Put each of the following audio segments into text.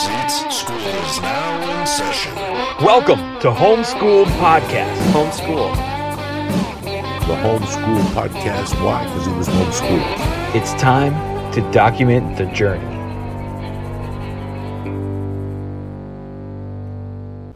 Please take your seats. School is now in session. Welcome to Homeschool Podcast. Homeschool. The Homeschool Podcast. Why? Because he was homeschooled. It's time to document the journey.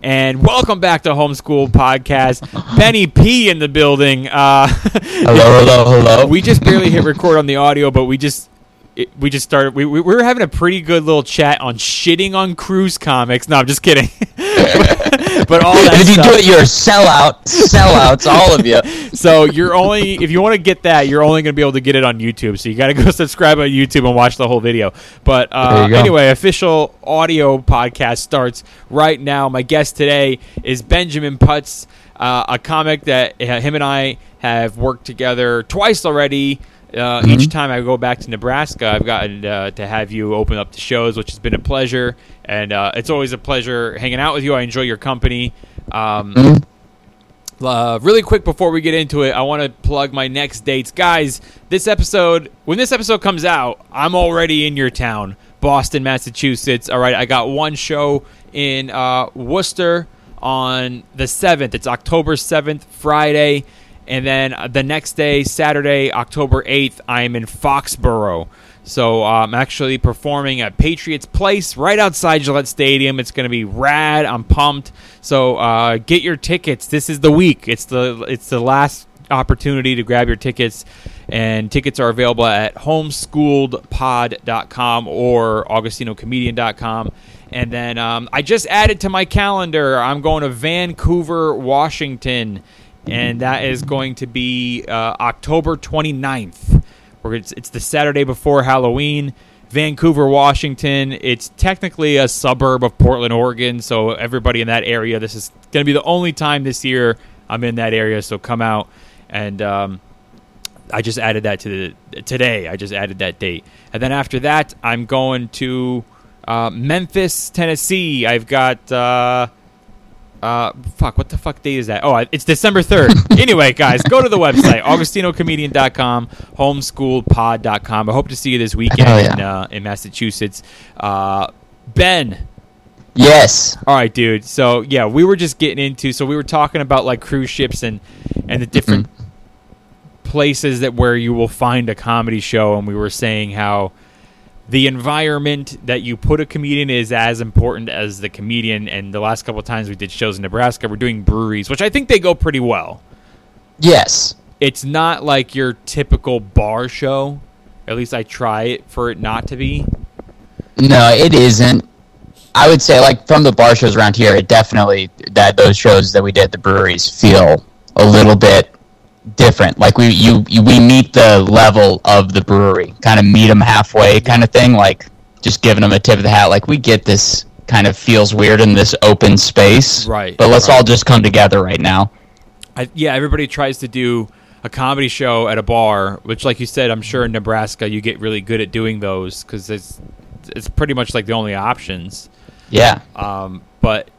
And welcome back to Homeschool Podcast. Benny P in the building. Uh, hello, hello, hello. We just barely hit record on the audio, but we just it, we just started. We, we, we were having a pretty good little chat on shitting on cruise comics. No, I'm just kidding. but all that. if you stuff, do it, you're a sellout. Sellouts, all of you. So you're only if you want to get that, you're only going to be able to get it on YouTube. So you got to go subscribe on YouTube and watch the whole video. But uh, anyway, official audio podcast starts right now. My guest today is Benjamin Putz, uh, a comic that uh, him and I have worked together twice already. Uh, mm-hmm. Each time I go back to Nebraska, I've gotten uh, to have you open up the shows, which has been a pleasure, and uh, it's always a pleasure hanging out with you. I enjoy your company. Um, mm-hmm. uh, really quick before we get into it, I want to plug my next dates, guys. This episode, when this episode comes out, I'm already in your town, Boston, Massachusetts. All right, I got one show in uh, Worcester on the seventh. It's October seventh, Friday. And then the next day, Saturday, October 8th, I'm in Foxborough. So uh, I'm actually performing at Patriots Place right outside Gillette Stadium. It's going to be rad. I'm pumped. So uh, get your tickets. This is the week. It's the it's the last opportunity to grab your tickets. And tickets are available at homeschooledpod.com or augustinocomedian.com. And then um, I just added to my calendar, I'm going to Vancouver, Washington and that is going to be uh, October 29th. It's, it's the Saturday before Halloween. Vancouver, Washington. It's technically a suburb of Portland, Oregon, so everybody in that area, this is going to be the only time this year I'm in that area. So come out, and um, I just added that to the today. I just added that date, and then after that, I'm going to uh, Memphis, Tennessee. I've got. Uh, uh, fuck, what the fuck day is that? Oh, it's December 3rd. anyway, guys, go to the website, augustinocomedian.com, homeschoolpod.com. I hope to see you this weekend yeah. in, uh, in Massachusetts. Uh, ben. Yes. All right, dude. So, yeah, we were just getting into, so we were talking about like cruise ships and, and the different mm-hmm. places that where you will find a comedy show. And we were saying how the environment that you put a comedian is as important as the comedian. And the last couple of times we did shows in Nebraska, we're doing breweries, which I think they go pretty well. Yes. It's not like your typical bar show. At least I try it for it not to be. No, it isn't. I would say, like from the bar shows around here, it definitely that those shows that we did at the breweries feel a little bit different. Like we you, you we meet the level of the brewery, kind of meet them halfway, kind of thing. Like just giving them a tip of the hat. Like we get this kind of feels weird in this open space, right? But let's right. all just come together right now. I, yeah, everybody tries to do a comedy show at a bar, which, like you said, I'm sure in Nebraska you get really good at doing those because it's it's pretty much like the only options. Yeah. Um, but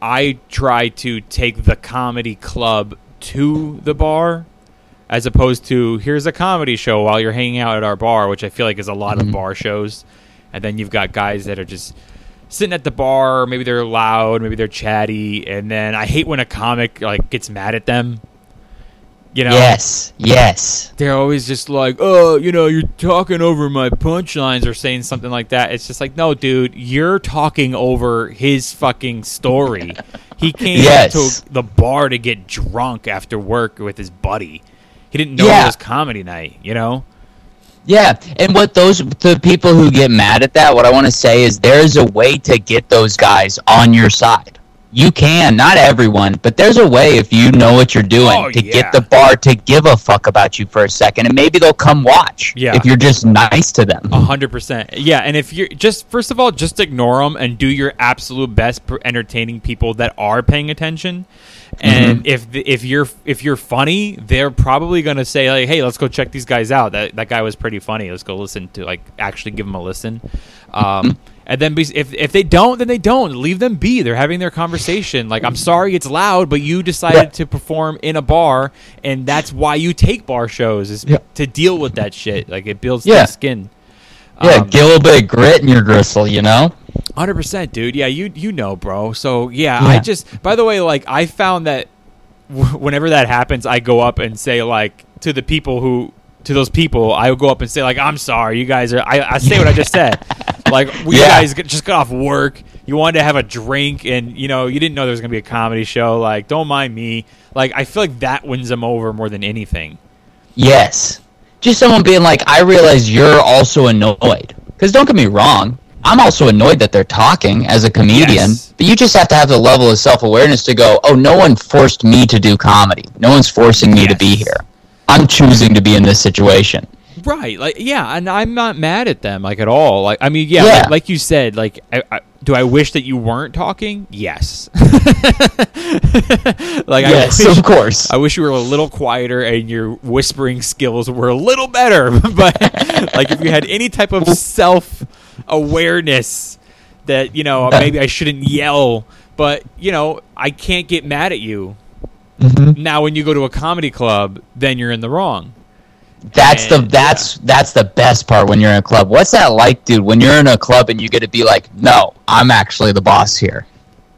I try to take the comedy club to the bar as opposed to here's a comedy show while you're hanging out at our bar, which I feel like is a lot mm-hmm. of bar shows. And then you've got guys that are just sitting at the bar, maybe they're loud, maybe they're chatty, and then I hate when a comic like gets mad at them. You know, Yes, yes. they're always just like, oh, you know, you're talking over my punchlines or saying something like that. It's just like, no, dude, you're talking over his fucking story. He came Yes. to the bar to get drunk after work with his buddy. He didn't know Yeah. it was comedy night, you know? Yeah, and what those the people who get mad at that, what I want to say is there's a way to get those guys on your side. You can, not everyone, but there's a way if you know what you're doing Oh, to yeah. get the bar to give a fuck about you for a second, and maybe they'll come watch. Yeah. if you're just nice to them. A hundred percent. Yeah, and if you're just first of all, just ignore them and do your absolute best for entertaining people that are paying attention. And if the, if you're if you're funny, they're probably gonna say like, "Hey, let's go check these guys out. That that guy was pretty funny. Let's go listen to like actually give him a listen." Um, and then if if they don't, then they don't. Leave them be. They're having their conversation. Like, I'm sorry, it's loud, but you decided Yeah. to perform in a bar, and that's why you take bar shows is Yeah. to deal with that shit. Like, it builds Yeah. skin. yeah, Um, get a little bit of grit in your gristle, you know. Hundred percent, dude. Yeah, you you know, bro. So yeah, Yeah. I just. By the way, like I found that w- whenever that happens, I go up and say like to the people who to those people, I go up and say like, "I'm sorry, you guys are." I, I say what I just said. Like we Yeah. guys just got off work. You wanted to have a drink, and you know you didn't know there was gonna be a comedy show. Like, don't mind me. Like, I feel like that wins them over more than anything. Yes. Just someone being like, I realize you're also annoyed. Because don't get me wrong, I'm also annoyed that they're talking as a comedian. Yes. But you just have to have the level of self awareness to go, oh, no one forced me to do comedy. No one's forcing me to be here. I'm choosing to be in this situation. Right. Like yeah, and I'm not mad at them like at all. Like I mean, yeah, Yeah. Like, like you said, like I, I, do I wish that you weren't talking? Yes. like yes, I wish, of course. I wish you were a little quieter and your whispering skills were a little better. but like if you had any type of self awareness that, you know, maybe I shouldn't yell, but you know, I can't get mad at you. Mm-hmm. Now when you go to a comedy club, then you're in the wrong. That's the And, that's that's the best part when you're in a club. What's that like, dude? When you're in a club and you get to be like, no, I'm actually the boss here.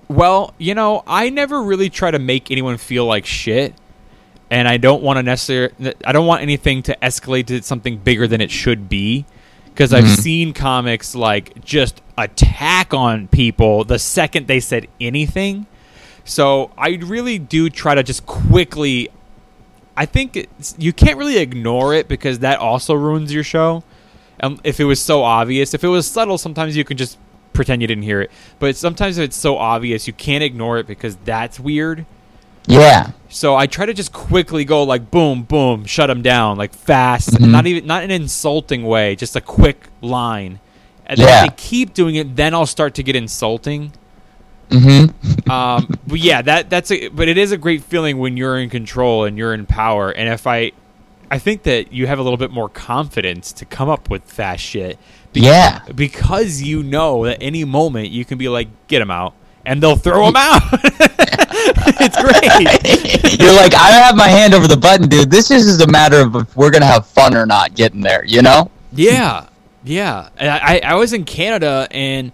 Well, you know, I never really try to make anyone feel like shit, and I don't want to necessarily. I don't want anything to escalate to something bigger than it should be, because I've mm-hmm. seen comics like just attack on people the second they said anything. So I really do try to just quickly. I think it's, you can't really ignore it because that also ruins your show. Um, if it was so obvious, if it was subtle, sometimes you can just pretend you didn't hear it. But sometimes if it's so obvious, you can't ignore it because that's weird. Yeah. So I try to just quickly go like boom, boom, shut them down like fast, not even not in an insulting way, just a quick line. And then Yeah. if they keep doing it, then I'll start to get insulting. Mm-hmm. Um, but yeah, that that's a, but it is a great feeling when you're in control and you're in power. And if I, I think that you have a little bit more confidence to come up with fast shit. Be- Yeah. because you know that any moment you can be like, get them out, and they'll throw them out. it's great. You're like, I have my hand over the button, dude. This is just a matter of if we're gonna have fun or not getting there. You know? Yeah, yeah. And I, I was in Canada and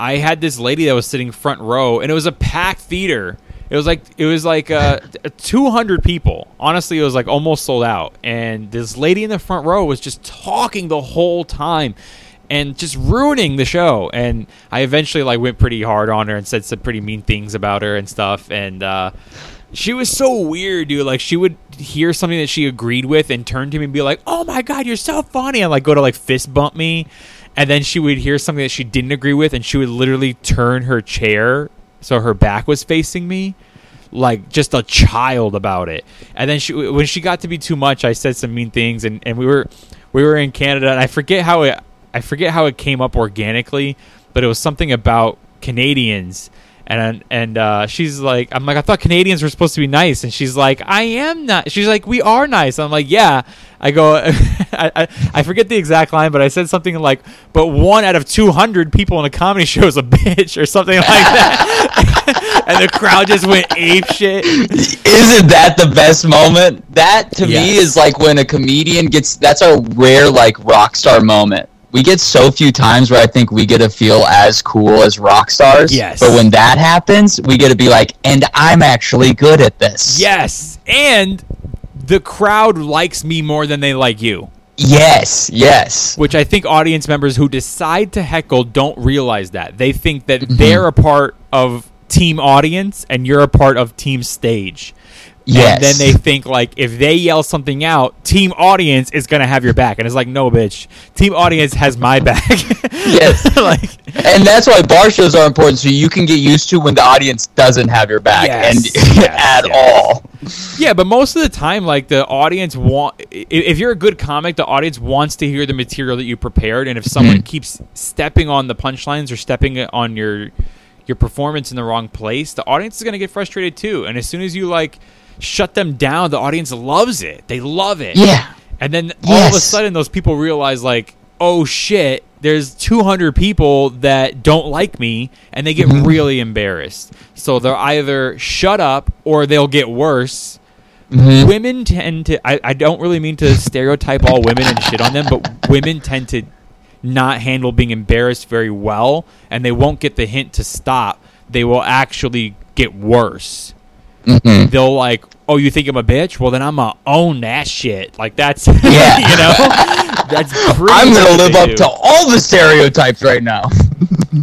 I had this lady that was sitting front row, and it was a packed theater. It was like it was like uh, 200 people. Honestly, it was like almost sold out. And this lady in the front row was just talking the whole time and just ruining the show. And I eventually like went pretty hard on her and said some pretty mean things about her and stuff. And uh, she was so weird, dude. Like she would hear something that she agreed with and turn to me and be like, "Oh my god, you're so funny!" and like go to like fist bump me. And then she would hear something that she didn't agree with, and she would literally turn her chair so her back was facing me, like just a child about it. And then she, when she got to be too much, I said some mean things, and, and we were we were in Canada, and I forget how it I forget how it came up organically, but it was something about Canadians. And and uh, she's like, I'm like, I thought Canadians were supposed to be nice, and she's like, I am not. She's like, we are nice. I'm like, yeah. I go, I, I, I forget the exact line, but I said something like, but one out of 200 people in a comedy show is a bitch, or something like that. and the crowd just went ape shit. Isn't that the best moment? That to me is like when a comedian gets. That's a rare like rock star moment. We get so few times where I think we get to feel as cool as rock stars. Yes. But when that happens, we get to be like, and I'm actually good at this. Yes, and the crowd likes me more than they like you. Yes, yes. Which I think audience members who decide to heckle don't realize that. They think that Mm-hmm. they're a part of team audience and you're a part of team stage. Yes. And then they think like if they yell something out, team audience is gonna have your back. And it's like, no bitch. Team audience has my back. yes. like And that's why bar shows are important, so you can get used to when the audience doesn't have your back Yes, and yes, at yes. all. Yeah, but most of the time, like the audience want, if you're a good comic, the audience wants to hear the material that you prepared, and if someone Mhm. keeps stepping on the punchlines or stepping on your your performance in the wrong place, the audience is gonna get frustrated too. And as soon as you like shut them down, the audience loves it. They love it. Yeah. And then all of a sudden, those people realize like, oh shit, there's 200 people that don't like me, and they get Mm-hmm. really embarrassed. So they'll either shut up or they'll get worse. Mhm. Women tend to. I, I don't really mean to stereotype all women and shit on them, but women tend to not handle being embarrassed very well, and they won't get the hint to stop. They will actually get worse. Mhm. They'll like, oh, you think I'm a bitch? Well, then I'm gonna own that shit. Like that's, Yeah. you know, that's. I'm gonna live up do. to all the stereotypes right now.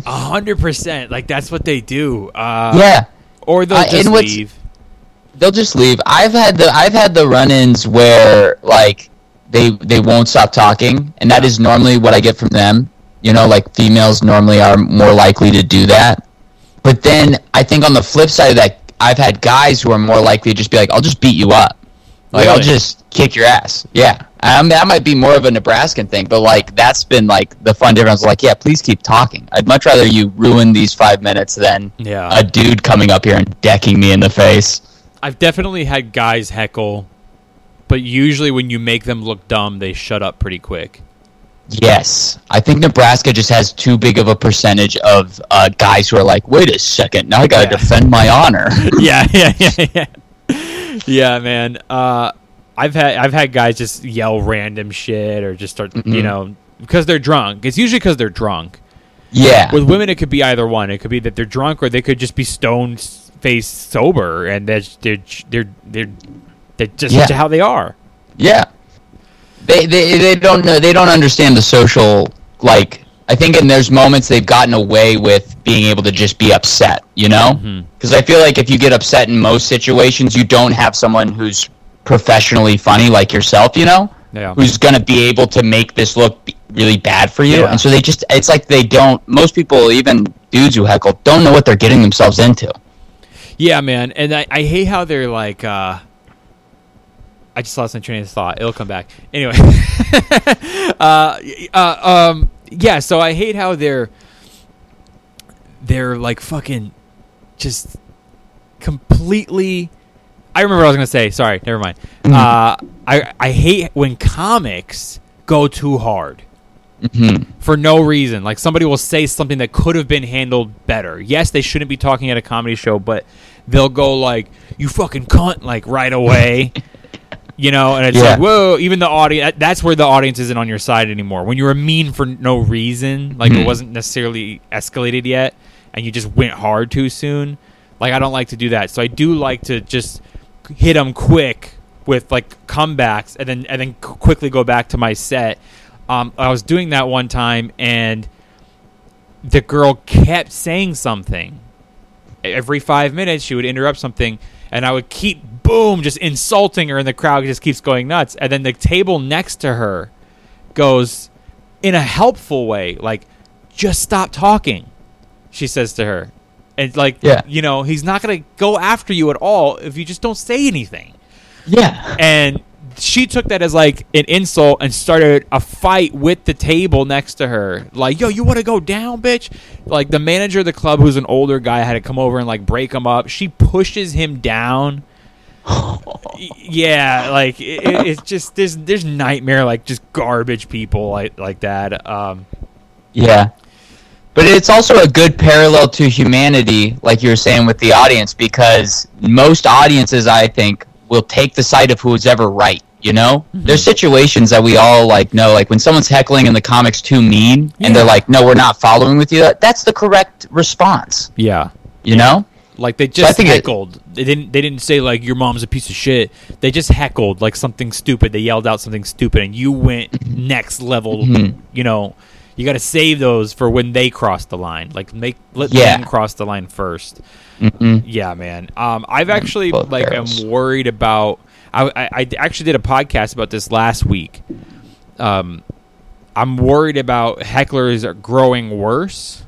A hundred percent. Like that's what they do. Uh, yeah. Or they'll Uh, just leave. They'll just leave. I've had the I've had the run-ins where like they they won't stop talking, and that is normally what I get from them. You know, like females normally are more likely to do that. But then I think on the flip side of that, I've had guys who are more likely to just be like, "I'll just beat you up." Like I'll just kick your ass. Yeah, I mean, that might be more of a Nebraskan thing, but like that's been like the fun difference. Like, yeah, please keep talking. I'd much rather you ruin these five minutes than Yeah. a dude coming up here and decking me in the face. I've definitely had guys heckle, but usually when you make them look dumb, they shut up pretty quick. Yes, I think Nebraska just has too big of a percentage of uh, guys who are like, "Wait a second, now I got to Yeah. defend my honor." yeah, yeah, yeah, yeah. Yeah, man. Uh, I've had I've had guys just yell random shit or just start, you Mhm. know, because they're drunk. It's usually because they're drunk. yeah, With women, it could be either one. It could be that they're drunk, or they could just be stone faced sober, and they're they're they're they're, they're just Yeah. how they are. yeah. They, they they don't know. They don't understand the social like. I think in there's moments they've gotten away with being able to just be upset. You know, Mm-hmm. because I feel like if you get upset in most situations, you don't have someone who's professionally funny like yourself. You know. Yeah. who's going to be able to make this look really bad for you. Yeah. And so they just, it's like they don't, most people, even dudes who heckle, don't know what they're getting themselves into. Yeah, man, and I, I hate how they're like. uh I just lost my train of thought. It'll come back anyway. uh, uh, um, yeah. So I hate how they're they're like fucking just completely. I remember what I was gonna say. Sorry, never mind. Uh, I I hate when comics go too hard for no reason. Like somebody will say something that could have been handled better. Yes, they shouldn't be talking at a comedy show, but they'll go like, "You fucking cunt!" like right away. You know, and it's Yeah. like, whoa! Even the audience. That's where the audience isn't on your side anymore. When you were mean for no reason, like it Mhm. wasn't necessarily escalated yet, and you just went hard too soon. Like I don't like to do that. So I do like to just hit them quick with like comebacks, and then and then quickly go back to my set. Um, I was doing that one time, and the girl kept saying something. Every five minutes, she would interrupt something, and I would keep boom, just insulting her, and the crowd just keeps going nuts. And then the table next to her goes in a helpful way, like, just stop talking. She says to her, and like, Yeah. you know, he's not gonna go after you at all if you just don't say anything Yeah. and she took that as like an insult and started a fight with the table next to her. Like, yo, you want to go down, bitch? Like the manager of the club, who's an older guy, had to come over and like break him up. She pushes him down. Yeah, like it, it- it's just there's there's nightmare like just garbage people like like that. Um, Yeah. But it's also a good parallel to humanity, like you were saying with the audience, because most audiences, I think, will take the side of who's ever right. You know, there's situations that we all like know, like when someone's heckling and the comics too mean, and they're like, "No, we're not following with you." That's the correct response. yeah, You know, Like they just think it- heckled. they didn't. They didn't say like your mom's a piece of shit. They just heckled like something stupid. They yelled out something stupid, and you went next level. Mhm. You know, you got to save those for when they cross the line. Like make let Yeah. them cross the line 1st Mhm. Yeah, man. Um, I've actually both like am worried about. I, I I actually did a podcast about this last week. Um, I'm worried about hecklers are growing worse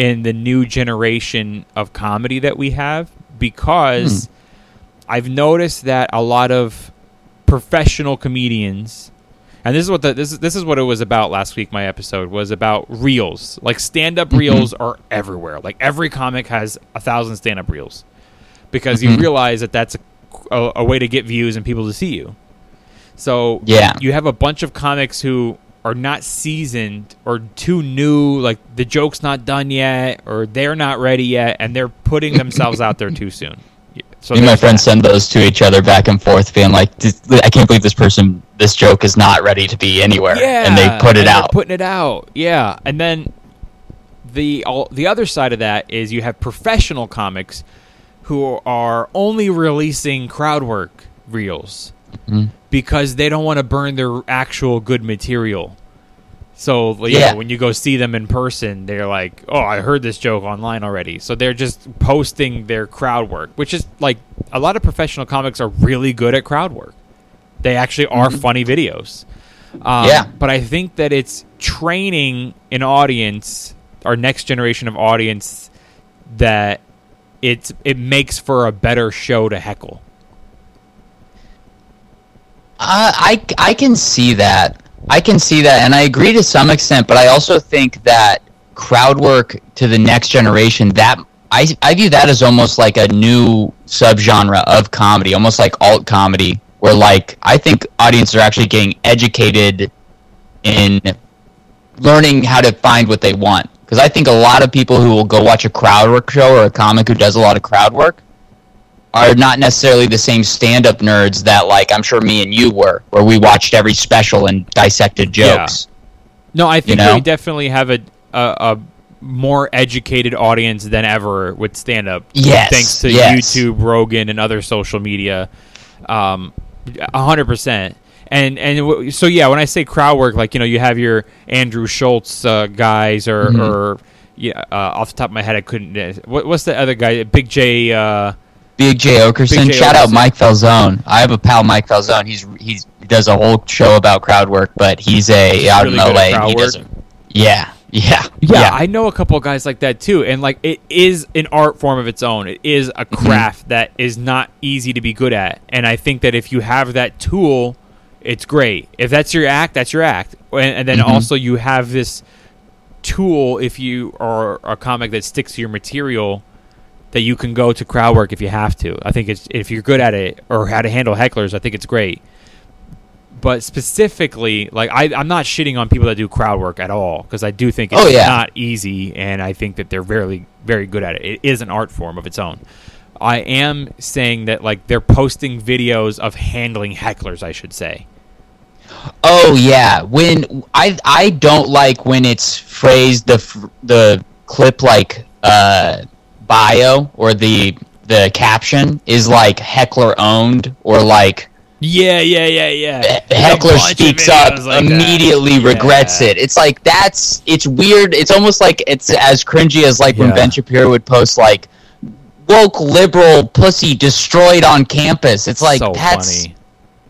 in the new generation of comedy that we have because I've noticed that a lot of professional comedians and this is what the, this is this is what it was about last week my episode was about reels. Like stand up reels are everywhere. Like every comic has a thousand stand up reels because you Mhm. realize that that's a, a, a way to get views and people to see you. So Yeah. you have a bunch of comics who are not seasoned or too new, like the joke's not done yet, or they're not ready yet, and they're putting themselves out there too soon. So Me and my friends that. send those to each other back and forth, being like, "I can't believe this person, this joke is not ready to be anywhere," yeah, and they put it out. putting it out. Yeah, and then the all, the other side of that is you have professional comics who are only releasing crowd work reels Mhm. because they don't want to burn their actual good material. So Yeah. when you go see them in person, they're like, "Oh, I heard this joke online already." So they're just posting their crowd work, which is like a lot of professional comics are really good at crowd work. They actually are funny videos. Um, Yeah. but I think that it's training an audience, our next generation of audience, that it's it makes for a better show to heckle. I I can see that. I can see that, and I agree to some extent. But I also think that crowd work to the next generation that I I view that as almost like a new subgenre of comedy, almost like alt comedy, where like I think audiences are actually getting educated in learning how to find what they want. Because I think a lot of people who will go watch a crowd work show or a comic who does a lot of crowd work are not necessarily the same stand-up nerds that like I'm sure me and you were, where we watched every special and dissected jokes. No, I think You know? we definitely have a, a a more educated audience than ever with stand up. Yes, Thanks to yes. YouTube, Rogan, and other social media. Um, a hundred percent. And and w- so yeah, when I say crowd work, like you know, you have your Andrew Schulz uh, guys, or Mhm. or yeah, uh, off the top of my head, I couldn't. Uh, what, what's the other guy? Big Jay. Big Jay Oakerson, Big Jay. shout out Mike Falzone. I have a pal, Mike Falzone. He's he's he does a whole show about crowd work, but he's a out really in LA. at and crowd he doesn't. Yeah, yeah, Yeah, I know a couple of guys like that too, and like it is an art form of its own. It is a craft that is not easy to be good at, and I think that if you have that tool, it's great. If that's your act, that's your act, and, and then Mhm. also you have this tool if you are a comic that sticks to your material that you can go to crowd work if you have to. I think it's if you're good at it or how to handle hecklers, I think it's great. But specifically, like I, I'm not shitting on people that do crowd work at all because I do think it's Oh, yeah. not easy, and I think that they're very, very good at it. It is an art form of its own. I am saying that like they're posting videos of handling hecklers. I should say. Oh yeah, when I I don't like when it's phrased the the clip like uh bio or the the caption is like heckler owned or like Yeah, yeah, yeah, yeah. There's heckler speaks up like that. immediately regrets it it's like that's it's weird it's almost like it's as cringy as like when ben shapiro would post like woke liberal pussy destroyed on campus it's like so that's funny.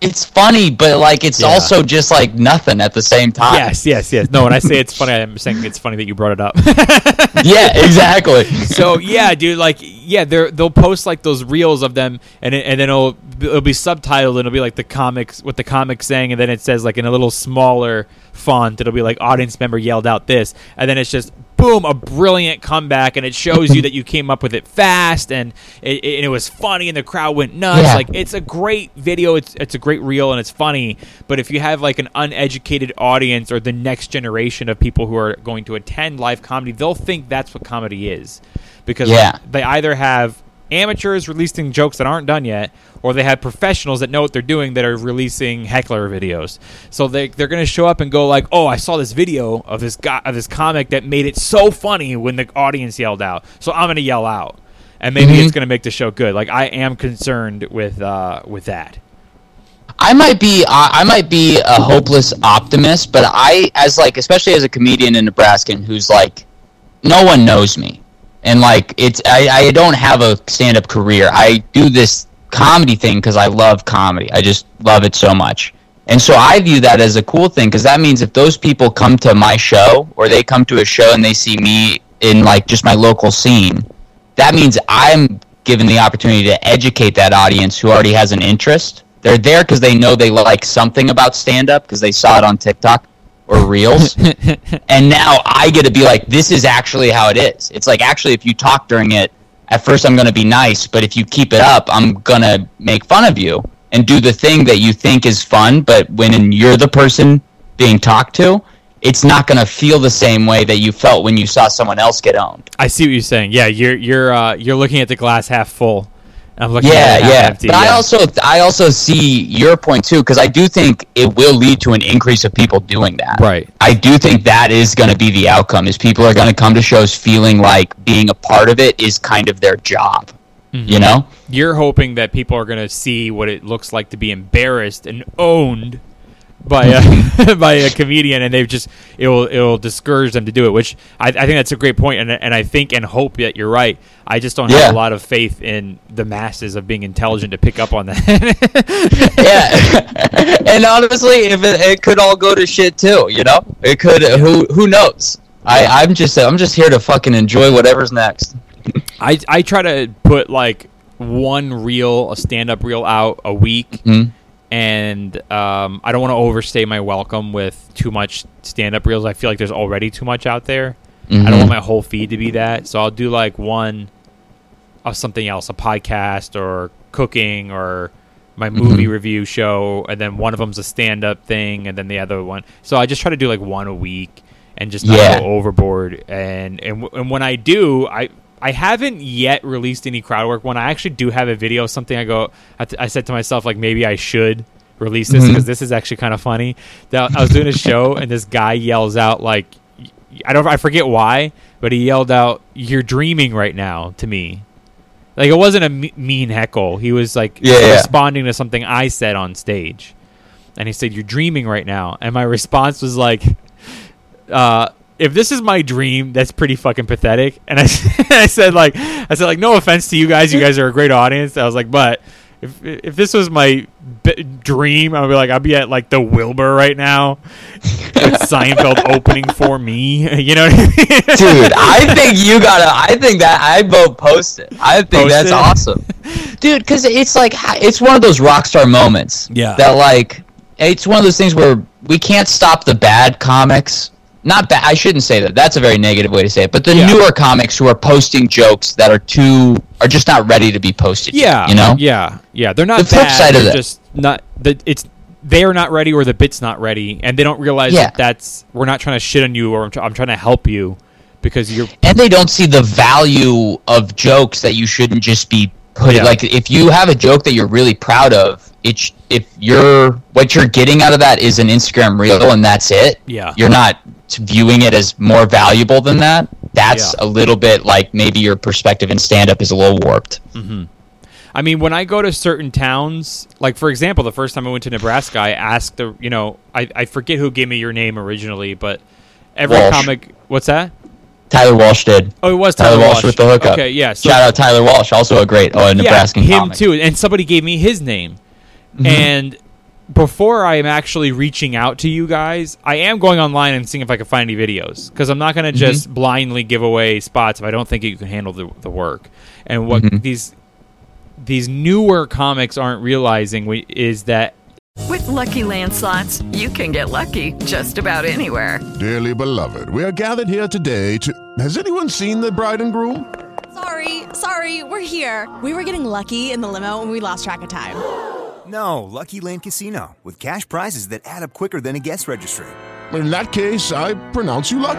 It's funny but like it's Yeah. also just like nothing at the same time Yes, yes, yes. No, when I say it's funny, I'm saying it's funny that you brought it up. yeah exactly so yeah, dude, like yeah, they're they'll post like those reels of them, and it, and then it'll it'll be subtitled, and it'll be like the comics what the comics saying, and then it says like in a little smaller font, it'll be like audience member yelled out this, and then it's just boom, a brilliant comeback, and it shows you that you came up with it fast, and it, it, and it was funny, and the crowd went nuts. Yeah. Like it's a great video, it's it's a great reel, and it's funny. But if you have like an uneducated audience or the next generation of people who are going to attend live comedy, they'll think that's what comedy is, because Yeah. they either have amateurs releasing jokes that aren't done yet, or they have professionals that know what they're doing that are releasing heckler videos. So they they're gonna show up and go like, "Oh, I saw this video of this guy of this comic that made it so funny when the audience yelled out, so I'm gonna yell out." and maybe Mhm. it's going to make the show good. Like I am concerned with uh, with that. I might be I I might be a hopeless optimist, but I as like especially as a comedian in Nebraska who's like no one knows me. And like it's I, I don't have a stand up career. I do this comedy thing because I love comedy. I just love it so much. And so I view that as a cool thing because that means if those people come to my show or they come to a show and they see me in like just my local scene, that means I'm given the opportunity to educate that audience who already has an interest. They're there because they know they like something about stand up because they saw it on TikTok or Reels. and now I get to be like, this is actually how it is. It's like, actually, if you talk during it, at first I'm going to be nice, but if you keep it up, I'm going to make fun of you and do the thing that you think is fun. But when you're the person being talked to, it's not going to feel the same way that you felt when you saw someone else get owned. I see what you're saying. Yeah, you're you're uh, you're looking at the glass half full. I'm looking yeah, at yeah. empty. but I also I also see your point too because I do think it will lead to an increase of people doing that. Right. I do think that is going to be the outcome. Is people are going to come to shows feeling like being a part of it is kind of their job. Mm-hmm. You know. you're hoping that people are going to see what it looks like to be embarrassed and owned by a by a comedian, and they've just it will it will discourage them to do it. Which I, I think that's a great point, and and I think and hope that you're right. I just don't Yeah. have a lot of faith in the masses of being intelligent to pick up on that. yeah. and honestly, if it, it could all go to shit too, you know, it could. Who who knows? I I'm just I'm just here to fucking enjoy whatever's next. I I try to put like one reel, a stand up reel out a week, Mhm. And um, I don't want to overstay my welcome with too much stand up reels. I feel like there's already too much out there. I Mhm. don't want my whole feed to be that, so I'll do like one of something else, a podcast or cooking or my movie Mm-hmm. review show, and then one of them's a stand up thing, and then the other one. So I just try to do like one a week and just not Yeah. go overboard. And and and when I do, I I haven't yet released any crowd work. When I actually do have a video, of something I go, I said to myself like maybe I should release this because this is actually kind of funny. That I was doing a show and this guy yells out like. I don't. I forget why, but he yelled out, "You're dreaming right now" to me. Like it wasn't a mean heckle. He was like Yeah, yeah. responding to something I said on stage, and he said, "You're dreaming right now." And my response was like, uh, "If this is my dream, that's pretty fucking pathetic." And I, I said like, I said like, no offense to you guys. You guys are a great audience. I was like, but. If, if this was my b- dream, I'd be like, I'd be at like the Wilbur right now, with Seinfeld opening for me. You know what I mean? Dude, I think you gotta. I think that I vote post it. I think Post that's it? awesome, dude. Because it's like it's one of those rock star moments. Yeah. That like it's one of those things where we can't stop the bad comics. Not bad. I shouldn't say that. That's a very negative way to say it. But the Yeah. newer comics who are posting jokes that are too are just not ready to be posted. yet, Yeah, you know. Yeah, yeah. They're not The flip bad. side of that- just not. The, it's they are not ready or the bit's not ready, and they don't realize Yeah. that that's we're not trying to shit on you or I'm, tr- I'm trying to help you because you're and they don't see the value of jokes that you shouldn't just be putting Yeah. like if you have a joke that you're really proud of it's if you're what you're getting out of that is an instagram reel and that's it Yeah. you're not viewing it as more valuable than that that's Yeah. a little bit like maybe your perspective in stand up is a little warped I mean, when I go to certain towns, like for example, the first time I went to Nebraska, I asked the, you know, I, I forget who gave me your name originally, but every Walsh. comic, what's that? tyler walsh did Oh, it was tyler, Tyler, walsh, with the hookup Okay, yeah. So shout out tyler walsh also a great oh a nebraskan yeah, him comic. too. And somebody gave me his name. Mm-hmm. And before I am actually reaching out to you guys, I am going online and seeing if I can find any videos because I'm not going to Mm-hmm. just blindly give away spots if I don't think you can handle the, the work. And what Mm-hmm. these these newer comics aren't realizing we, is that With Lucky Land slots, you can get lucky just about anywhere. Dearly beloved, we are gathered here today to. Has anyone seen the bride and groom? Sorry, sorry, we're here. We were getting lucky in the limo and we lost track of time. No, Lucky Land Casino, with cash prizes that add up quicker than a guest registry. In that case, I pronounce you lucky.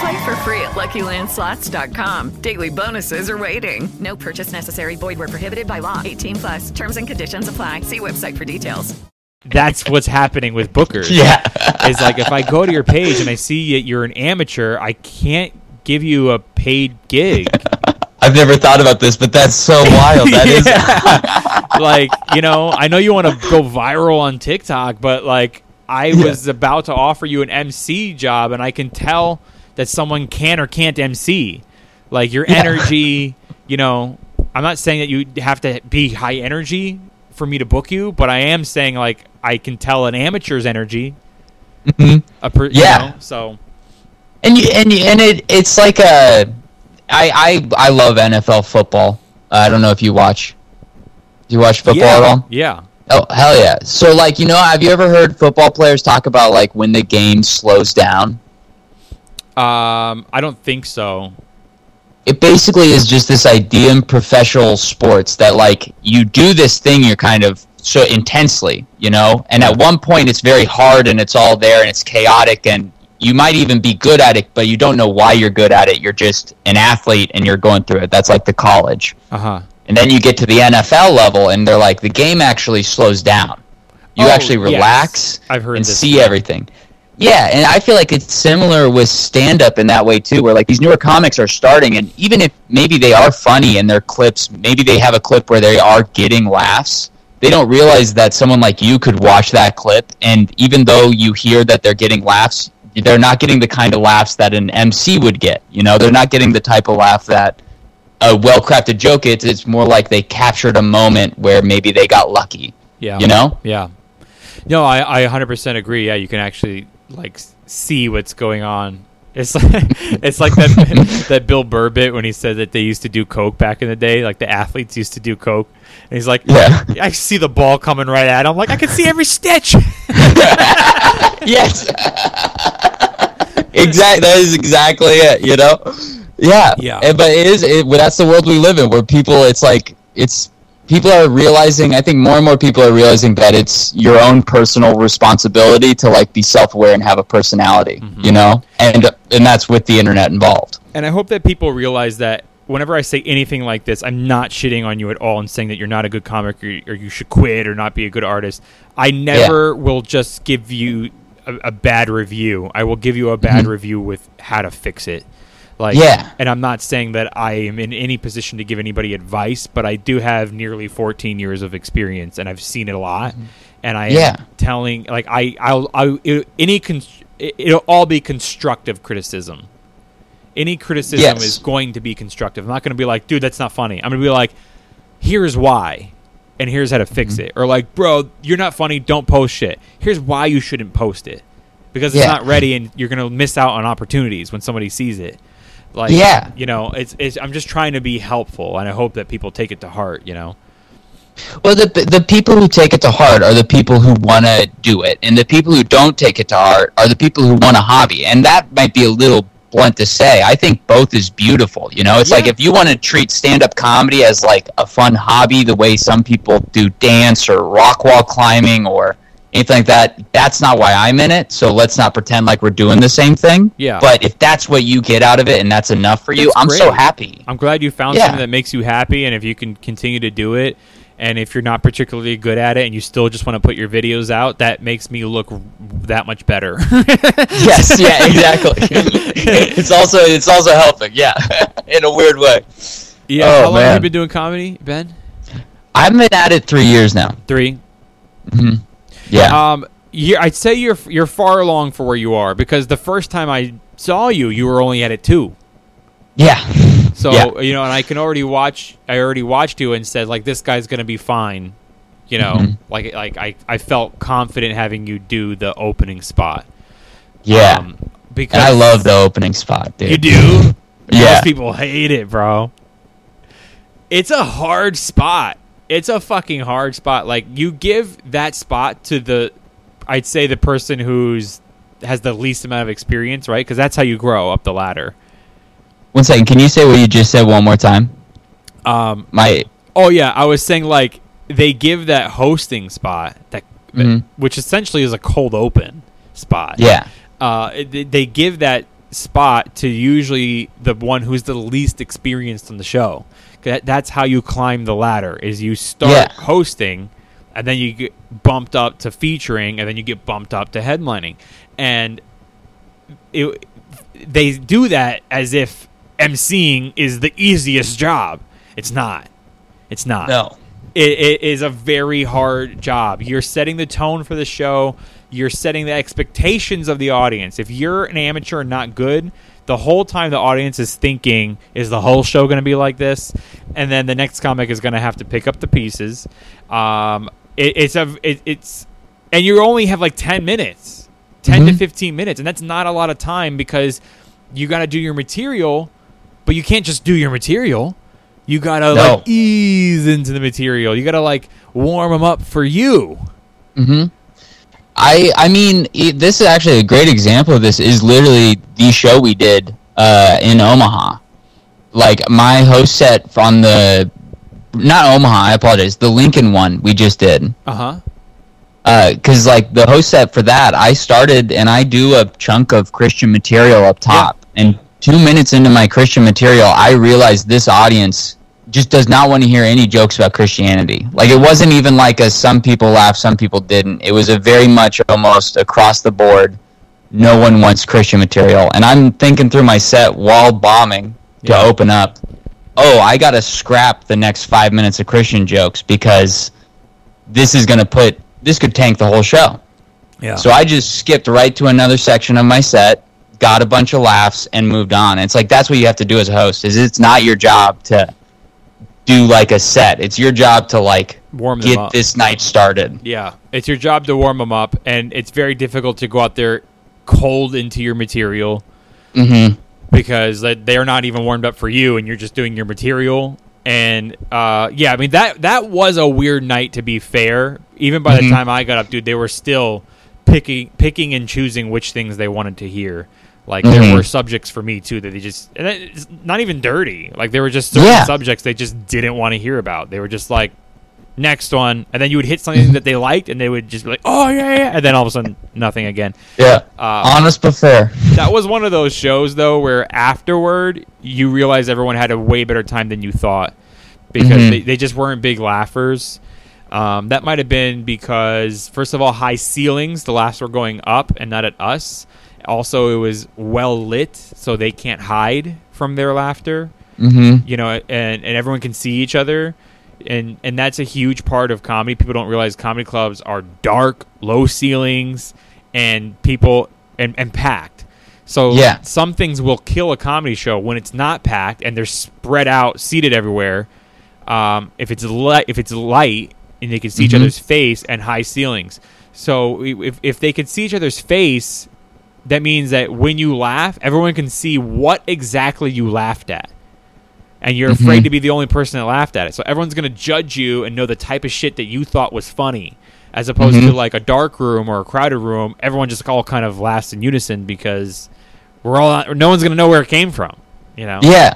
Play for free at LuckyLandSlots.com. Daily bonuses are waiting. No purchase necessary. Void where prohibited by law. 18 plus. Terms and conditions apply. See website for details. that's what's happening with bookers. Yeah. is like if I go to your page and I see that you're an amateur, I can't give you a paid gig. I I've never thought about this, but that's so wild. That is like you know, I know you want to go viral on TikTok, but like I Yeah. was about to offer you an MC job, and I can tell that someone can or can't MC. Like your Yeah. energy, you know. I'm not saying that you have to be high energy for me to book you, but I am saying like I can tell an amateur's energy. Mhm. A per- you Yeah. know, so And you, and you, and it it's like a I I I love NFL football. I don't know if you watch. Do you watch football yeah, at all? Yeah. Oh hell yeah! So like you know, have you ever heard football players talk about like when the game slows down? Um, I don't think so. It basically is just this idea in professional sports that like you do this thing you're kind of so intensely, you know, and at one point it's very hard and it's all there and it's chaotic and you might even be good at it, but you don't know why you're good at it. You're just an athlete and you're going through it. That's like the college. Uh huh. And then you get to the NFL level, and they're like, the game actually slows down. You Oh, actually yes. relax I've heard and see everything. Yeah, and I feel like it's similar with stand up in that way too, where like these newer comics are starting, and even if maybe they are funny in their clips, maybe they have a clip where they are getting laughs. They don't realize that someone like you could watch that clip, and even though you hear that they're getting laughs, they're not getting the kind of laughs that an MC would get. You know, they're not getting the type of laugh that a well-crafted joke is. It's more like they captured a moment where maybe they got lucky. Yeah. You know? Yeah. No, I, I 100% agree. Yeah, you can actually like see what's going on. It's like it's like that that Bill Burr bit when he said that they used to do coke back in the day, like the athletes used to do coke, and he's like, Yeah. I see the ball coming right at him, like I can see every stitch. yes. exactly. That is exactly it. You know. Yeah. Yeah. And- but it is. It, well, that's the world we live in, where people. It's like it's people are realizing. I think more and more people are realizing that it's your own personal responsibility to like be self-aware and have a personality. Mm-hmm. You know, and and that's with the internet involved. And I hope that people realize that whenever I say anything like this, I'm not shitting on you at all and saying that you're not a good comic or, or you should quit or not be a good artist. I never will just give you a, a bad review. I will give you a bad Mhm. review with how to fix it. Like, Yeah. And I'm not saying that I am in any position to give anybody advice, but I do have nearly 14 years of experience and I've seen it a lot. And I Mm-hmm. Yeah. am telling, like, I, I'll, I, it, any, con- it, it'll all be constructive criticism any criticism Yes. is going to be constructive. I'm not going to be like, dude, that's not funny. I'm going to be like, here's why, and here's how to fix Mm-hmm. it. Or like, bro, you're not funny. Don't post shit. Here's why you shouldn't post it because it's Yeah. not ready, and you're going to miss out on opportunities when somebody sees it. Like, Yeah. you know, it's, it's. I'm just trying to be helpful, and I hope that people take it to heart. You know. Well, the the people who take it to heart are the people who want to do it, and the people who don't take it to heart are the people who want a hobby. And that might be a little blunt to say. I think both is beautiful. You know, it's like if you want to treat stand up comedy as like a fun hobby, the way some people do dance or rock wall climbing or anything like that, that's not why I'm in it. So let's not pretend like we're doing the same thing. Yeah. But if that's what you get out of it and that's enough for you, That's I'm so happy. I'm glad you found Yeah. something that makes you happy, and if you can continue to do it, and if you're not particularly good at it, and you still just want to put your videos out, that makes me look that much better. yes, yeah, exactly. it's also it's also helping, yeah, in a weird way. Yeah. Oh, how long have you been doing comedy, Ben? I've been at it three years now. 3 hmm Yeah, Um, you I'd say you're you're far along for where you are because the first time I saw you, you were only at it two. yeah, So Yeah. you know, and I can already watch. I already watched you and said like, this guy's gonna be fine. You know, Mhm. like like I, I felt confident having you do the opening spot. yeah. Um, because and I love the opening spot, dude. You do? Yeah. Most people hate it, bro. It's a hard spot. It's a fucking hard spot. Like you give that spot to the I'd say the person who's has the least amount of experience, right? Cuz that's how you grow up the ladder. One second, can you say what you just said one more time? Um My Oh yeah, I was saying like they give that hosting spot that Mhm. which essentially is a cold open spot. yeah, uh, they give that spot to usually the one who's the least experienced on the show. That, that's how you climb the ladder. Is you start Yeah. hosting, and then you get bumped up to featuring, and then you get bumped up to headlining, and it, they do that as if emceeing is the easiest job. It's not. It's not. No. It, it is a very hard job. You're setting the tone for the show. You're setting the expectations of the audience. If you're an amateur and not good, the whole time the audience is thinking, is the whole show going to be like this? And then the next comic is going to have to pick up the pieces. Um, it, it's a it, it's and you only have like 10 minutes 10 to Mhm. 15 minutes and that's not a lot of time because you got to do your material but you can't just do your material you got to No. like ease into the material you got to like warm them up for you hmm I I mean, it, this is actually a great example of this. Is literally the show we did uh, in Omaha. Like my host set on the not Omaha. I apologize. The Lincoln one we just did. uh-huh because like the host set for that, I started and I do a chunk of Christian material up top, and two minutes into my Christian material, I realized this audience just does not want to hear any jokes about Christianity. Like it wasn't even like a some people laugh, some people didn't. It was a very much almost across the board. No one wants Christian material, and I'm thinking through my set while bombing to Yeah. open up. Oh, I gotta scrap the next five minutes of Christian jokes because this is gonna put this could tank the whole show. yeah So I just skipped right to another section of my set, got a bunch of laughs, and moved on. It's like that's what you have to do as a host. Is it's not your job to do like a set. It's your job to like Warm get up. this night started. Yeah, it's your job to warm them up, and it's very difficult to go out there cold into your material Mm-hmm. because they're not even warmed up for you, and you're just doing your material. And uh, yeah, I mean that that was a weird night. To be fair, even by Mhm. the time I got up, dude, they were still picking picking and choosing which things they wanted to hear. Like there Mhm. were subjects for me too that they just and it's not even dirty. Like there were just certain Yeah. subjects they just didn't want to hear about. They were just like next one, and then you would hit something that they liked, and they would just be like, "Oh yeah, yeah," and then all of a sudden nothing again. Yeah. Uh, Honest but fair. that was one of those shows though where afterward you realize everyone had a way better time than you thought because Mhm. they, they just weren't big laughers. Um, that might have been because first of all, high ceilings, the laughs were going up and not at us. Also, it was well lit, so they can't hide from their laughter. Mm-hmm. You know, and, and everyone can see each other. And and that's a huge part of comedy. People don't realize comedy clubs are dark, low ceilings, and people and, and packed. So Yeah. some things will kill a comedy show when it's not packed and they're spread out, seated everywhere. Um, if it's light, if it's light and they can see each Mhm. other's face and high ceilings. So if if they can see each other's face, that means that when you laugh, everyone can see what exactly you laughed at. And you're Mhm. afraid to be the only person that laughed at it. So everyone's going to judge you and know the type of shit that you thought was funny. As opposed Mhm. to like a dark room or a crowded room, everyone just all kind of laughs in unison because we're all no one's going to know where it came from, you know. Yeah.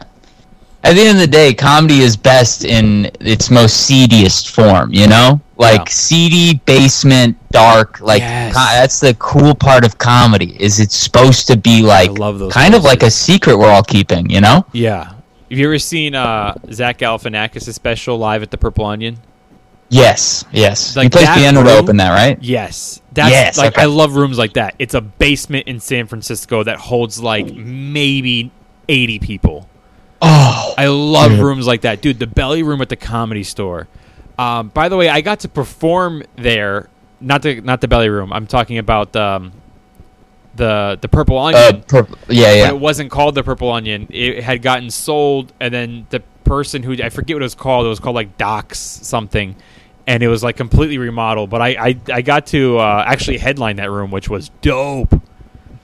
At the end of the day, comedy is best in its most seediest form, you know? Like Yeah. seedy, basement, dark, like Yes. that's the cool part of comedy is it's supposed to be like kind of like a secret we're all keeping, you know? Yeah. Have you ever seen uh, Zach Galifianakis' special live at the Purple Onion? Yes, yes. Like he plays piano to room- open that, right? Yes. That's Yes, like okay. I love rooms like that. It's a basement in San Francisco that holds like maybe 80 people. Oh. I love Dude. rooms like that. Dude, the belly room at the comedy store. Um, by the way, I got to perform there. Not the not the belly room. I'm talking about um, the the purple Uh, onion. yeah, yeah. But it wasn't called the Purple Onion. It had gotten sold, and then the person who I forget what it was called. It was called like Docs something, and it was like completely remodeled. But I I, I got to uh, actually headline that room, which was dope.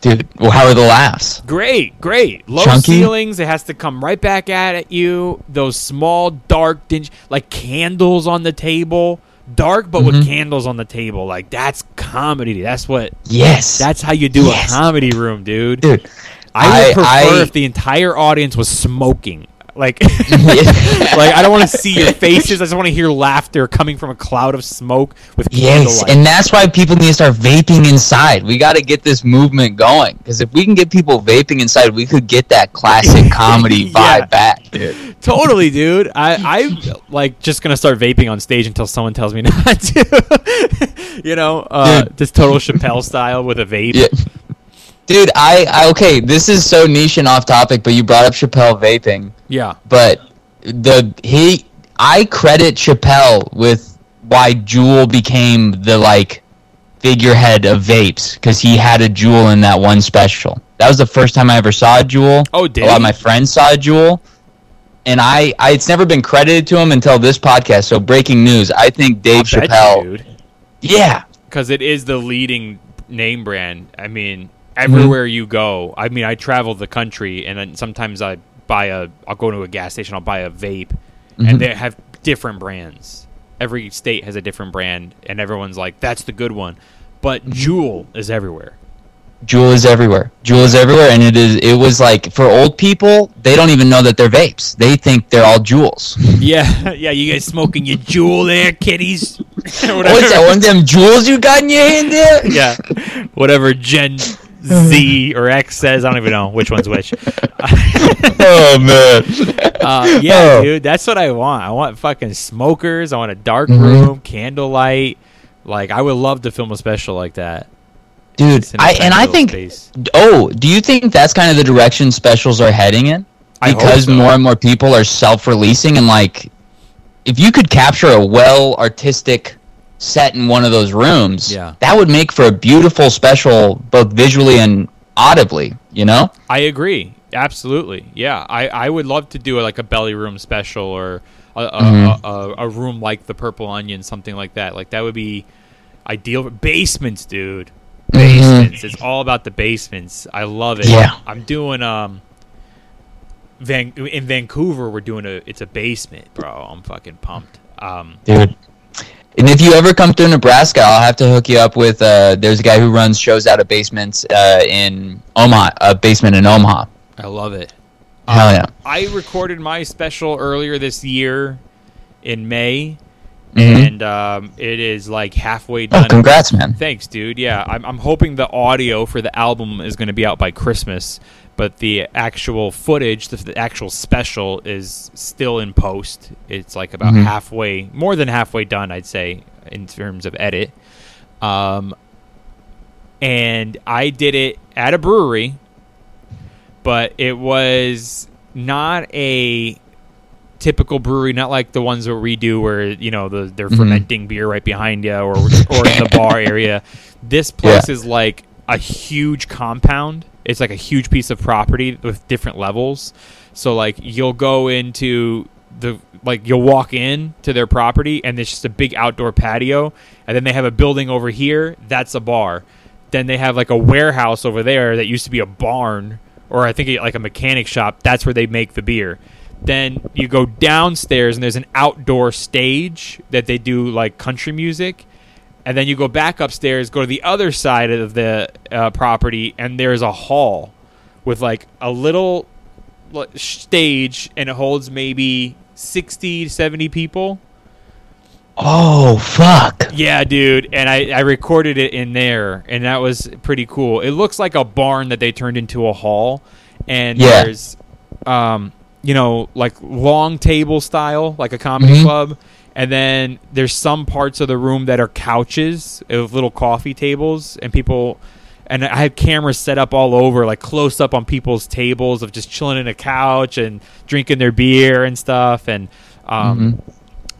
Dude, well, how are the laughs? Great, great. Low Chunky? ceilings. It has to come right back at you. Those small, dark, dingy, like candles on the table. Dark, but with Mhm. candles on the table. Like that's comedy. That's what. Yes. That's how you do Yes. a comedy room, dude. Dude, I would I- prefer I- if the entire audience was smoking. Like, like I don't want to see your faces. I just want to hear laughter coming from a cloud of smoke with Yes, candlelight. and that's why people need to start vaping inside. We got to get this movement going because if we can get people vaping inside, we could get that classic comedy Yeah. vibe back, dude. totally, dude. I I like just gonna start vaping on stage until someone tells me not to. you know, uh, just total Chappelle style with a vape. Yeah. Dude, I, I okay. This is so niche and off topic, but you brought up Chappelle vaping. Yeah. But the he, I credit Chappelle with why Juul became the like figurehead of vapes because he had a Juul in that one special. That was the first time I ever saw a Juul. Oh, did a lot of my friends saw a Juul, and I, I it's never been credited to him until this podcast. So breaking news, I think Dave bet Chappelle. dude. Yeah, because it is the leading name brand. I mean, everywhere Mm-hmm. you go. I mean, I travel the country, and then sometimes I buy a. I'll go to a gas station. I'll buy a vape, Mhm. and they have different brands. Every state has a different brand, and everyone's like, "That's the good one." But Mm-hmm. Juul is everywhere. Juul is everywhere. Juul is everywhere, and it is. It was like for old people, they don't even know that they're vapes. They think they're all Juuls. Yeah, yeah. You guys smoking your Juul there, kiddies? What's that? One of them Juuls you got in your hand there? yeah, whatever Gen Z or X says. I don't even know which one's which. oh man. Uh, yeah, Oh. dude, that's what I want. I want fucking smokers. I want a dark Mhm. room, candlelight. Like I would love to film a special like that. dude. Just in a I tiny and I think. space. Oh, do you think that's kind of the direction specials are heading in? Because so. more and more people are self-releasing, and like, if you could capture a well artistic set in one of those rooms, Yeah. that would make for a beautiful special, both visually and audibly. You know? I agree. Absolutely. Yeah. I, I would love to do like a belly room special or a, a, Mhm. a, a, room like the Purple Onion, something like that. Like that would be ideal. Basements, dude. Basements. It's all about the basements. I love it. Yeah. I'm doing um. Van in Vancouver, we're doing a. It's a basement, bro. I'm fucking pumped. Um, dude. And if you ever come through Nebraska, I'll have to hook you up with. Uh, there's a guy who runs shows out of basements uh, in Omaha, a basement in Omaha. I love it. Hell yeah! I recorded my special earlier this year in May, Mhm. and um, it is like halfway Oh, done. congrats, man! Thanks, dude. Yeah, I'm, I'm hoping the audio for the album is going to be out by Christmas, but the actual footage, the, the actual special, is still in post. It's like about Mhm. halfway, more than halfway done, I'd say, in terms of edit. Um, and I did it at a brewery, but it was not a typical brewery, not like the ones that we do where you know the, they're Mhm. fermenting beer right behind you or or in the bar area. This place is like a huge compound. It's like a huge piece of property with different levels. So like you'll go into the like you'll walk in to their property and there's just a big outdoor patio and then they have a building over here that's a bar then they have like a warehouse over there that used to be a barn or i think like a mechanic shop that's where they make the beer then you go downstairs and there's an outdoor stage that they do like country music and then you go back upstairs go to the other side of the uh, property and there's a hall with like a little stage and it holds maybe 60 to 70 people Oh fuck! yeah dude and I, I recorded it in there and that was pretty cool it looks like a barn that they turned into a hall and Yeah. there's um you know like long table style like a comedy Mhm. club and then there's some parts of the room that are couches of little coffee tables and people and I had cameras set up all over, like close up on people's tables of just chilling in a couch and drinking their beer and stuff. And um,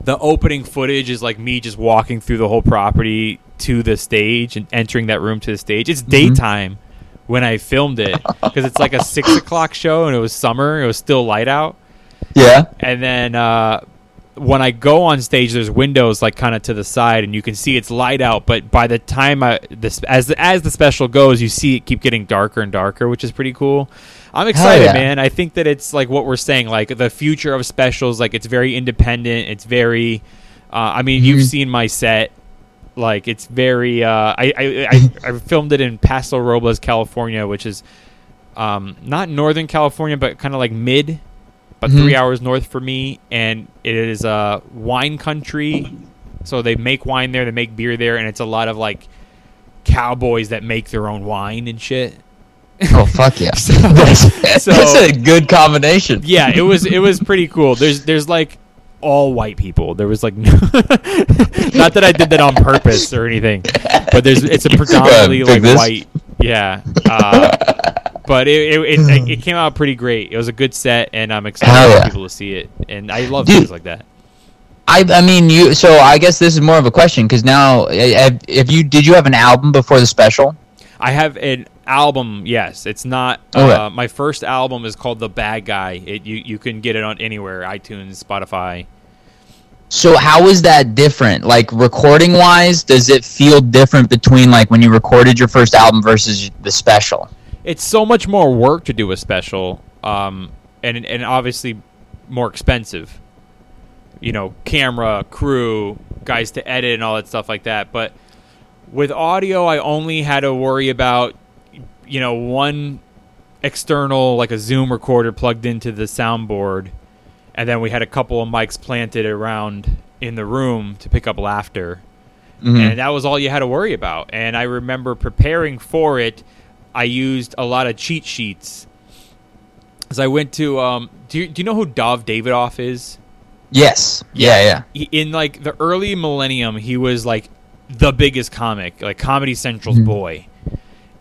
the opening footage is like me just walking through the whole property to the stage and entering that room to the stage. It's daytime when I filmed it because it's like a six o'clock show and it was summer. It was still light out. Yeah. And then uh, when I go on stage, there's windows like kind of to the side, and you can see it's light out. But by the time I this as the, as the special goes, you see it keep getting darker and darker, which is pretty cool. I'm excited, yeah. man. I think that it's like what we're saying, like the future of specials. Like it's very independent. It's very. Uh, I mean, you've Mhm. seen my set. Like it's very. Uh, I, I, I I filmed it in Paso Robles, California, which is um, not Northern California, but kind of like mid, about Mhm. three hours north for me. And it is a wine country, so they make wine there, they make beer there, and it's a lot of like cowboys that make their own wine and shit. Oh fuck yeah! So- that's, so- that's a good combination. Yeah, it was it was pretty cool. There's there's like all white people. There was like no, not that I did that on purpose or anything, but there's it's a predominantly Yeah, like this. white. Yeah. Uh, but it it, it it came out pretty great. It was a good set, and I'm excited Hell for yeah. people to see it. And I love Dude. things like that. I, I mean, you. So I guess this is more of a question because now, eh, if you did you have an album before the special? I have an album. Yes, it's not. Okay. Uh, my first album is called The Bad Guy. It you you can get it on anywhere: iTunes, Spotify. So how is that different? Like recording wise, does it feel different between like when you recorded your first album versus the special? It's so much more work to do a special, um, and and obviously more expensive. You know, camera, crew, guys to edit, and all that stuff like that. But with audio, I only had to worry about you know one external like a Zoom recorder plugged into the soundboard, and then we had a couple of mics planted around in the room to pick up laughter. Mhm. And that was all you had to worry about. And I remember preparing for it, I used a lot of cheat sheets. As I went to, um, do you, do you know who Dov Davidoff is? Yes. Yeah, yeah. He- In like the early millennium, he was like the biggest comic, like Comedy Central's Mhm. boy.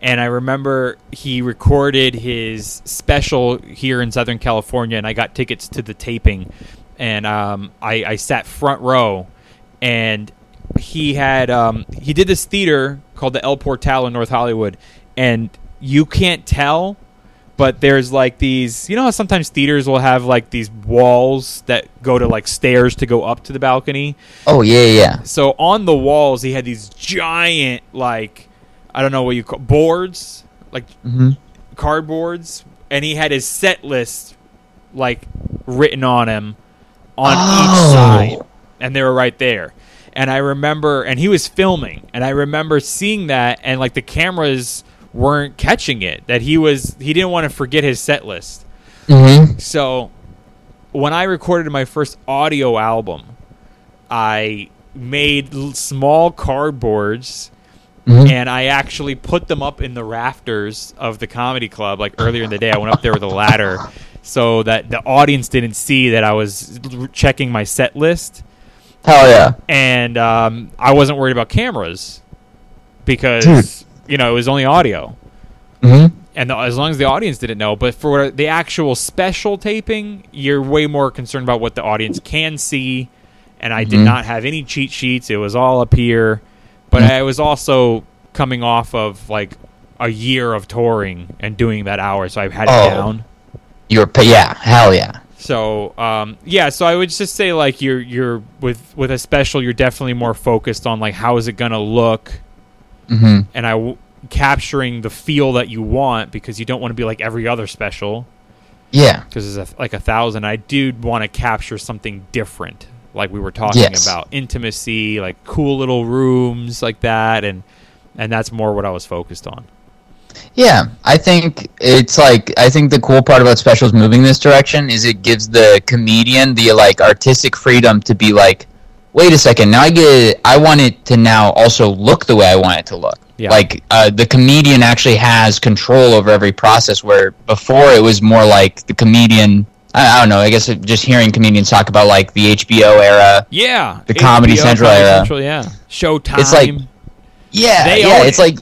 And I remember he recorded his special here in Southern California, and I got tickets to the taping. And um, I, I sat front row, and he had um, he did this theater called the El Portal in North Hollywood, and you can't tell, but there's like these. You know how sometimes theaters will have like these walls that go to like stairs to go up to the balcony. Oh yeah, yeah. So on the walls, he had these giant like I don't know what you call boards, like Mhm. cardboards, and he had his set list like written on him on Oh. each side, and they were right there. And I remember, and he was filming, and I remember seeing that, and like the cameras weren't catching it. That he was, he didn't want to forget his set list. Mhm. So when I recorded my first audio album, I made small cardboards Mhm. and I actually put them up in the rafters of the comedy club. Like earlier in the day, I went up there with a ladder so that the audience didn't see that I was checking my set list. Hell yeah. And um, I wasn't worried about cameras because, Dude. You know, it was only audio Mhm. and the, as long as the audience didn't know. But for the actual special taping, you're way more concerned about what the audience can see. And I did Mhm. not have any cheat sheets; it was all up here. But Mhm. I was also coming off of like a year of touring and doing that hour, so I had it Oh. down. You're yeah, hell yeah. So um, yeah, so I would just say like you're you're with with a special, you're definitely more focused on like how is it gonna look, Mhm. and I w- capturing the feel that you want because you don't want to be like every other special. Yeah. because there's a, like a thousand. I do want to capture something different, like we were talking Yes. about intimacy, like cool little rooms like that, and and that's more what I was focused on. Yeah, I think it's like I think the cool part about specials moving this direction is it gives the comedian the like artistic freedom to be like, wait a second, now I get I want it to now also look the way I want it to look. Yeah. Like uh, the comedian actually has control over every process, where before it was more like the comedian. I, I don't know. I guess just hearing comedians talk about like the HBO era. Yeah, The Comedy Central Comedy era. Central, yeah, Showtime. It's like- Yeah, They yeah. It's like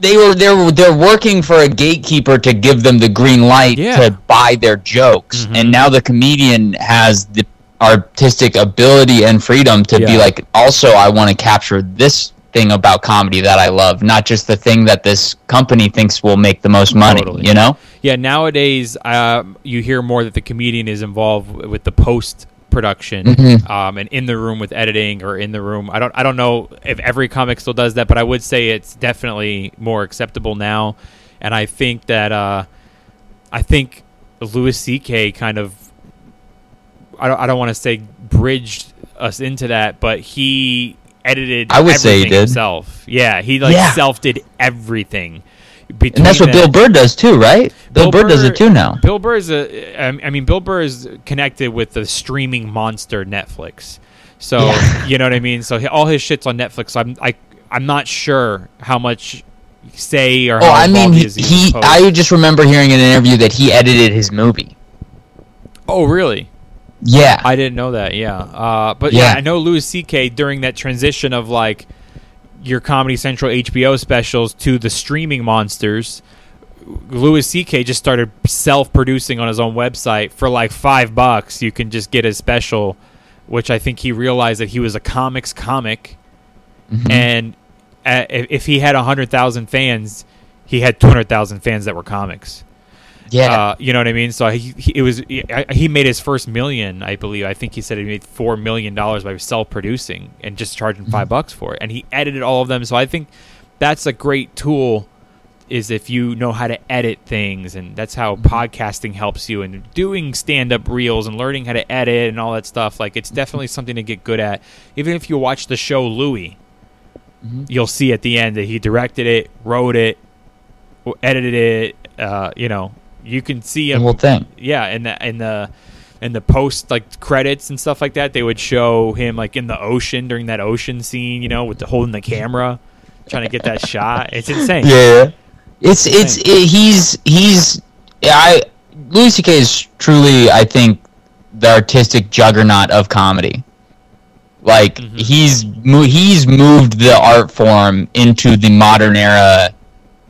they were they're they're working for a gatekeeper to give them the green light Yeah. Mm-hmm. to buy their jokes, and now the comedian has the artistic ability and freedom to be like, also, I want to capture this thing about comedy that I love, not just the thing that this company thinks will make the most money. Totally. You know? Yeah, nowadays um, you hear more that the comedian is involved with the post production Mhm. um, and in the room with editing or in the room. I don't I don't know if every comic still does that, but I would say it's definitely more acceptable now. And I think that uh, I think Louis C.K. kind of I don't I don't want to say bridged us into that, but he edited I would say he did. himself. Yeah, he like Yeah. self did everything. And that's what Bill Burr does too, right? Bill, Burr, does it too now. Bill Burr is a. I mean, Bill Burr is connected with the streaming monster Netflix. So Yeah. you know what I mean. So all his shit's on Netflix. So I'm I I'm not sure how much say or Oh, how I mean, he, he is. in he post. I just remember hearing in an interview that he edited his movie. oh really? Yeah. I didn't know that. Yeah. Uh, but yeah. Yeah. I know Louis C.K. during that transition of like, your Comedy Central HBO specials to the streaming monsters. Louis C.K. just started self-producing on his own website for like five bucks. You can just get a special, which I think he realized that he was a comics comic, Mhm. and uh, if if he had hundred thousand fans, he had two hundred thousand fans that were comics. Yeah. Uh, you know what I mean. So he, he it was he, I- he made his first million, I believe. I think he said he made four million dollars by self-producing and just charging Mm-hmm. 5 bucks for it, and he edited all of them. So I think that's a great tool. Is if you know how to edit things, and that's how Mm-hmm. podcasting helps you, and doing stand-up reels and learning how to edit and all that stuff. Like Mm-hmm. it's definitely something to get good at. Even if you watch the show Louie, Mm-hmm. you'll see at the end that he directed it, wrote it, edited it. Uh, you know, you can see him. The whole thing. Yeah, in the in the in the post like credits and stuff like that, they would show him like in the ocean during that ocean scene. You know, with the holding the camera, trying to get that shot. It's insane. Yeah, it's it's it, he's he's I Louis C.K. is truly I think the artistic juggernaut of comedy. Like Mm-hmm. he's mo- he's moved the art form into the modern era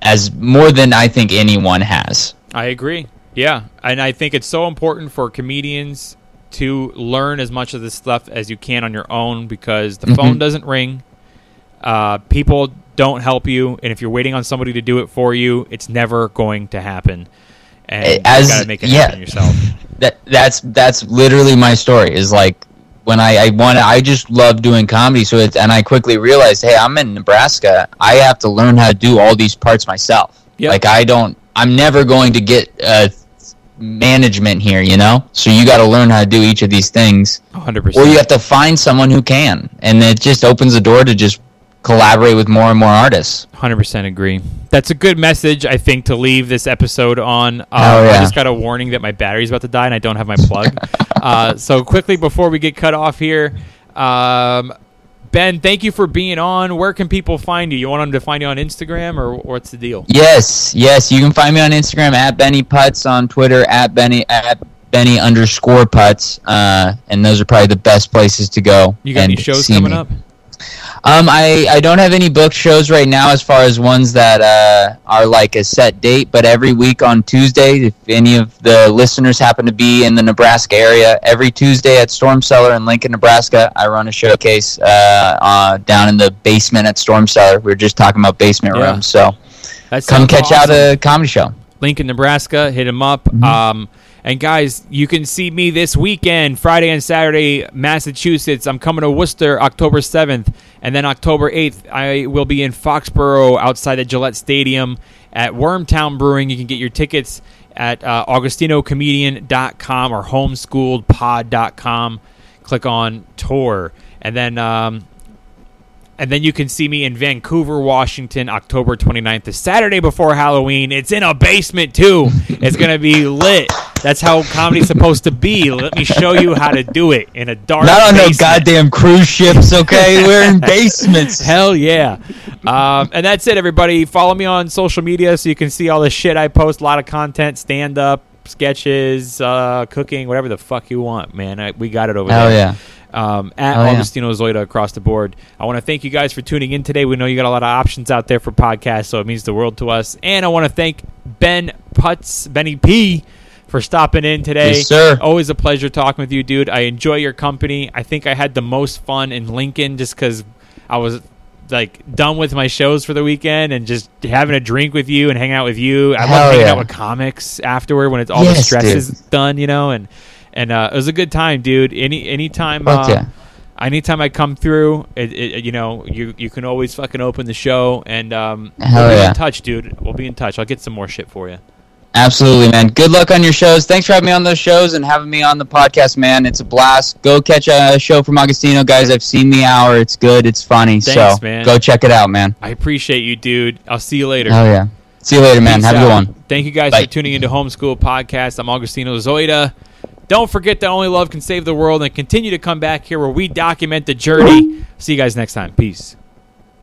as more than I think anyone has. I agree. Yeah, and I think it's so important for comedians to learn as much of this stuff as you can on your own because the Mhm. phone doesn't ring. Uh, people don't help you, and if you're waiting on somebody to do it for you, it's never going to happen. And you As- gotta make it yeah. happen yourself. That that's that's literally my story. Is like when I I want I just love doing comedy. So it's and I quickly realized, hey, I'm in Nebraska. I have to learn how to do all these parts myself. Yep. Like I don't. I'm never going to get uh, management here. You know. So you got to learn how to do each of these things, 100%. or you have to find someone who can, and it just opens the door to just collaborate with more and more artists. Hundred percent agree. That's a good message, I think, to leave this episode on. Uh, Oh, I yeah. just got a warning that my battery's about to die, and I don't have my plug. uh, so quickly before we get cut off here, um, Ben, thank you for being on. Where can people find you? You want them to find you on Instagram, or what's the deal? Yes, yes. You can find me on Instagram at Benny Putz, on Twitter at Benny at Benny underscore Putz, uh, and those are probably the best places to go. You got any shows coming me. up? Um, I, I don't have any booked shows right now as far as ones that uh, are like a set date, but every week on Tuesday, if any of the listeners happen to be in the Nebraska area, every Tuesday at Storm Cellar in Lincoln, Nebraska, I run a showcase uh, uh, down in the basement at Storm Cellar. We were just talking about basement Yeah. rooms, so come catch out a comedy show. Lincoln, Nebraska. Hit him up. Mm-hmm. Um, and guys, you can see me this weekend, Friday and Saturday, Massachusetts. I'm coming to Worcester October 7th, and then October 8th, I will be in Foxborough outside the Gillette Stadium at Wormtown Brewing. You can get your tickets at uh, AugustinoComedian.com or HomeschooledPod.com. Click on tour, and then. Um, and then you can see me in Vancouver, Washington, October 29th, the Saturday before Halloween. It's in a basement, too. It's going to be lit. That's how comedy's supposed to be. Let me show you how to do it in a dark Not on no goddamn cruise ships, okay? We're in basements. Hell yeah. Um, and that's it, everybody. Follow me on social media so you can see all the shit I post. A lot of content, stand up, sketches, uh, cooking, whatever the fuck you want, man. I, we got it over Hell there. yeah. Um, at yeah. Augustino Zoida across the board. I want to thank you guys for tuning in today. We know you got a lot of options out there for podcasts, so it means the world to us. And I want to thank Ben Putz, Benny P, for stopping in today. Yes, sir. Always a pleasure talking with you, dude. I enjoy your company. I think I had the most fun in Lincoln just because I was like done with my shows for the weekend and just having a drink with you and hanging out with you. I Hell love hanging yeah. out with comics afterward when it's all the stress dude. is done, you know, and and uh, it was a good time, dude. Any anytime, uh, yeah. anytime I come through, it, it, you know, you you can always fucking open the show and um, Hell we'll be yeah. in touch, dude. We'll be in touch. I'll get some more shit for you. Absolutely, man. Good luck on your shows. Thanks for having me on those shows and having me on the podcast, man. It's a blast. Go catch a show from Augustino, guys. I've seen the hour. It's good. It's funny. Thanks, so man. go check it out, man. I appreciate you, dude. I'll see you later. Hell yeah. See you later, man. Peace Have a good one. Thank you guys Bye. for tuning into Homeschool Podcast. I'm Augustino Zoida. Don't forget that only love can save the world and continue to come back here where we document the journey. See you guys next time. Peace.